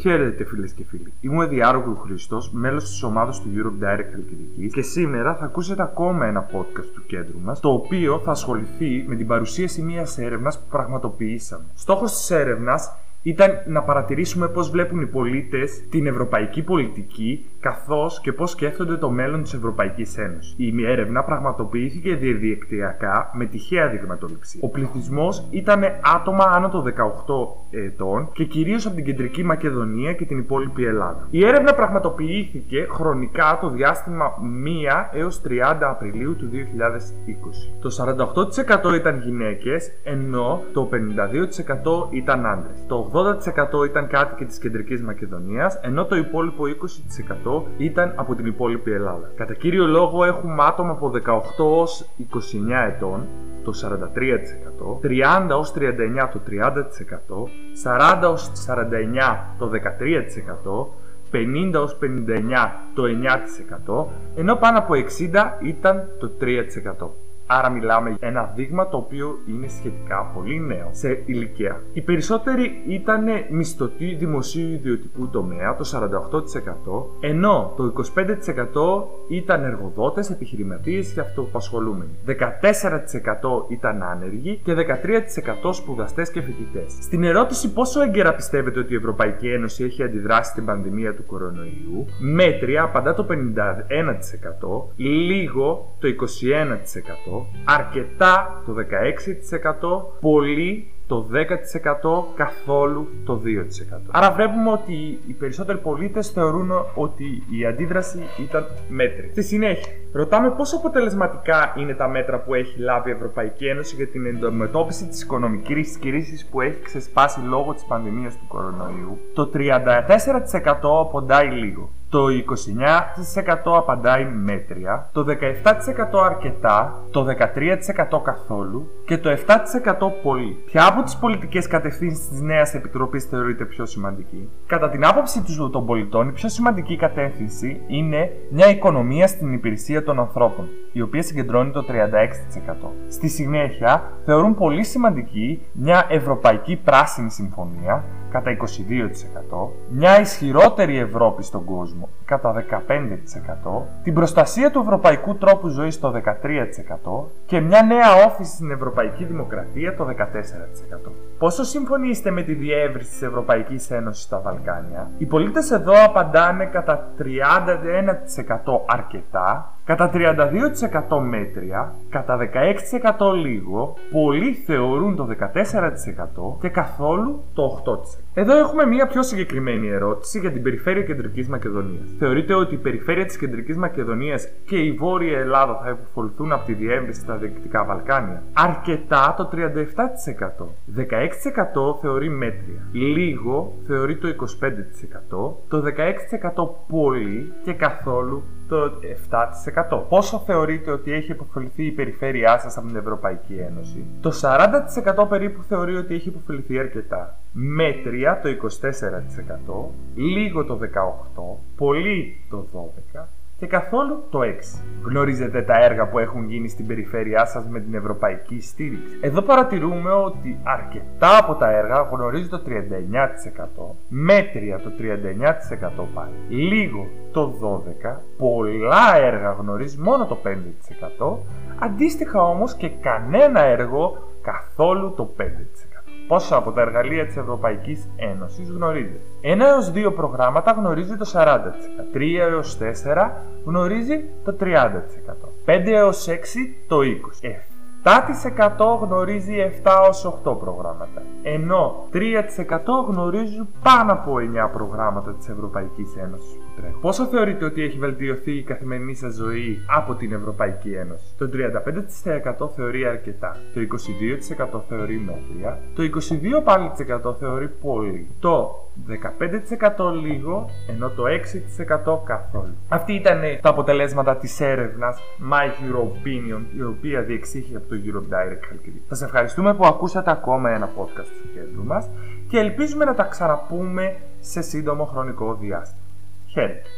Χαίρετε φίλες και φίλοι. Είμαι ο Διάρογλου Χρήστο, μέλος της ομάδας του Europe Direct Χαλκιδική και σήμερα θα ακούσετε ακόμα ένα podcast του κέντρου μας, το οποίο θα ασχοληθεί με την παρουσίαση μιας έρευνας που πραγματοποιήσαμε. Στόχος της έρευνας ήταν να παρατηρήσουμε πώς βλέπουν οι πολίτες την ευρωπαϊκή πολιτική καθώς και πώς σκέφτονται το μέλλον της Ευρωπαϊκής Ένωσης. Η έρευνα πραγματοποιήθηκε διαδικτυακά με τυχαία δειγματοληψία. Ο πληθυσμός ήταν άτομα άνω των 18 ετών και κυρίως από την κεντρική Μακεδονία και την υπόλοιπη Ελλάδα. Η έρευνα πραγματοποιήθηκε χρονικά το διάστημα 1 έως 30 Απριλίου του 2020. Το 48% ήταν γυναίκες ενώ το 52% ήταν άντρες. Το 80% ήταν κάτοικοι της κεντρικής Μακεδονίας, ενώ το υπόλοιπο 20% ήταν από την υπόλοιπη Ελλάδα. Κατά κύριο λόγο έχουμε άτομα από 18 ως 29 ετών, το 43%, 30 ως 39 το 30%, 40 ως 49 το 13%, 50 ως 59 το 9%, ενώ πάνω από 60 ήταν το 3%. Άρα μιλάμε για ένα δείγμα το οποίο είναι σχετικά πολύ νέο σε ηλικία. Οι περισσότεροι ήταν μισθωτοί δημοσίου ιδιωτικού τομέα, το 48%, ενώ το 25% ήταν εργοδότες, επιχειρηματίες και αυτοπασχολούμενοι. 14% ήταν άνεργοι και 13% σπουδαστές και φοιτητές. Στην ερώτηση πόσο έγκαιρα πιστεύετε ότι η Ευρωπαϊκή Ένωση έχει αντιδράσει στην πανδημία του κορονοϊού, μέτρια απαντά το 51%, λίγο το 21%, αρκετά το 16%, πολύ το 10%, καθόλου το 2%. Άρα βλέπουμε ότι οι περισσότεροι πολίτες θεωρούν ότι η αντίδραση ήταν μέτρη. Στη συνέχεια, ρωτάμε πόσο αποτελεσματικά είναι τα μέτρα που έχει λάβει η Ευρωπαϊκή Ένωση για την αντιμετώπιση της οικονομικής κρίσης που έχει ξεσπάσει λόγω της πανδημίας του κορονοϊού. Το 34% αποντάει λίγο. Το 29% απαντάει μέτρια, το 17% αρκετά, το 13% καθόλου και το 7% πολύ. Ποια από τις πολιτικές κατευθύνσεις της νέας επιτροπής θεωρείται πιο σημαντική; Κατά την άποψη των πολιτών, η πιο σημαντική κατεύθυνση είναι μια οικονομία στην υπηρεσία των ανθρώπων, η οποία συγκεντρώνει το 36%. Στη συνέχεια, θεωρούν πολύ σημαντική μια ευρωπαϊκή πράσινη συμφωνία, κατά 22%, μια ισχυρότερη Ευρώπη στον κόσμο κατά 15%, την προστασία του ευρωπαϊκού τρόπου ζωής το 13% και μια νέα όφηση στην ευρωπαϊκή δημοκρατία το 14%. Πόσο σύμφωνοι είστε με τη διεύρυνση της Ευρωπαϊκής Ένωσης στα Βαλκάνια; Οι πολίτες εδώ απαντάνε κατά 31% αρκετά κατά 32% μέτρια, κατά 16% λίγο, πολλοί θεωρούν το 14% και καθόλου το 8%. Εδώ έχουμε μια πιο συγκεκριμένη ερώτηση για την περιφέρεια Κεντρικής Μακεδονίας. Θεωρείτε ότι η περιφέρεια της Κεντρικής Μακεδονίας και η Βόρεια Ελλάδα θα υποφολθούν από τη διεύρυνση στα Δυτικά Βαλκάνια; Αρκετά το 37%. 16% θεωρεί μέτρια. Λίγο θεωρεί το 25%. Το 16% πολύ και καθόλου το 7%. Πόσο θεωρείτε ότι έχει υποφεληθεί η περιφέρειά σας από την Ευρωπαϊκή Ένωση; Το 40% περίπου θεωρεί ότι έχει υποφεληθεί αρκετά. Μέτρια το 24%, λίγο το 18%, πολύ το 12% και καθόλου το 6. Γνωρίζετε τα έργα που έχουν γίνει στην περιφέρειά σας με την ευρωπαϊκή στήριξη. Εδώ παρατηρούμε ότι αρκετά από τα έργα γνωρίζει το 39%, μέτρια το 39% πάλι, λίγο το 12%, πολλά έργα γνωρίζει μόνο το 5%, αντίστοιχα όμως και κανένα έργο καθόλου το 5% πόσα από τα εργαλεία της Ευρωπαϊκής Ένωσης γνωρίζετε. Ένα έως δύο προγράμματα γνωρίζει το 40%, 3 έως 4 γνωρίζει το 30%, 5 έως 6 το 20%, 7% γνωρίζει 7 ως 8 προγράμματα, ενώ 3% γνωρίζουν πάνω από 9 προγράμματα της Ευρωπαϊκής Ένωσης που τρέχουν. Πόσο θεωρείτε ότι έχει βελτιωθεί η καθημερινή σας ζωή από την Ευρωπαϊκή Ένωση; Το 35% θεωρεί αρκετά, το 22% θεωρεί μέτρια, το 22% θεωρεί πολύ, το 15% λίγο, ενώ το 6% καθόλου. Αυτή ήταν τα αποτελέσματα της έρευνας My Hero Opinion, η οποία διεξήχθη από το Europe Direct Χαλκιδί. Σας ευχαριστούμε που ακούσατε ακόμα ένα podcast του κέντρου μας και ελπίζουμε να τα ξαναπούμε σε σύντομο χρονικό διάστημα. Χαίρετε!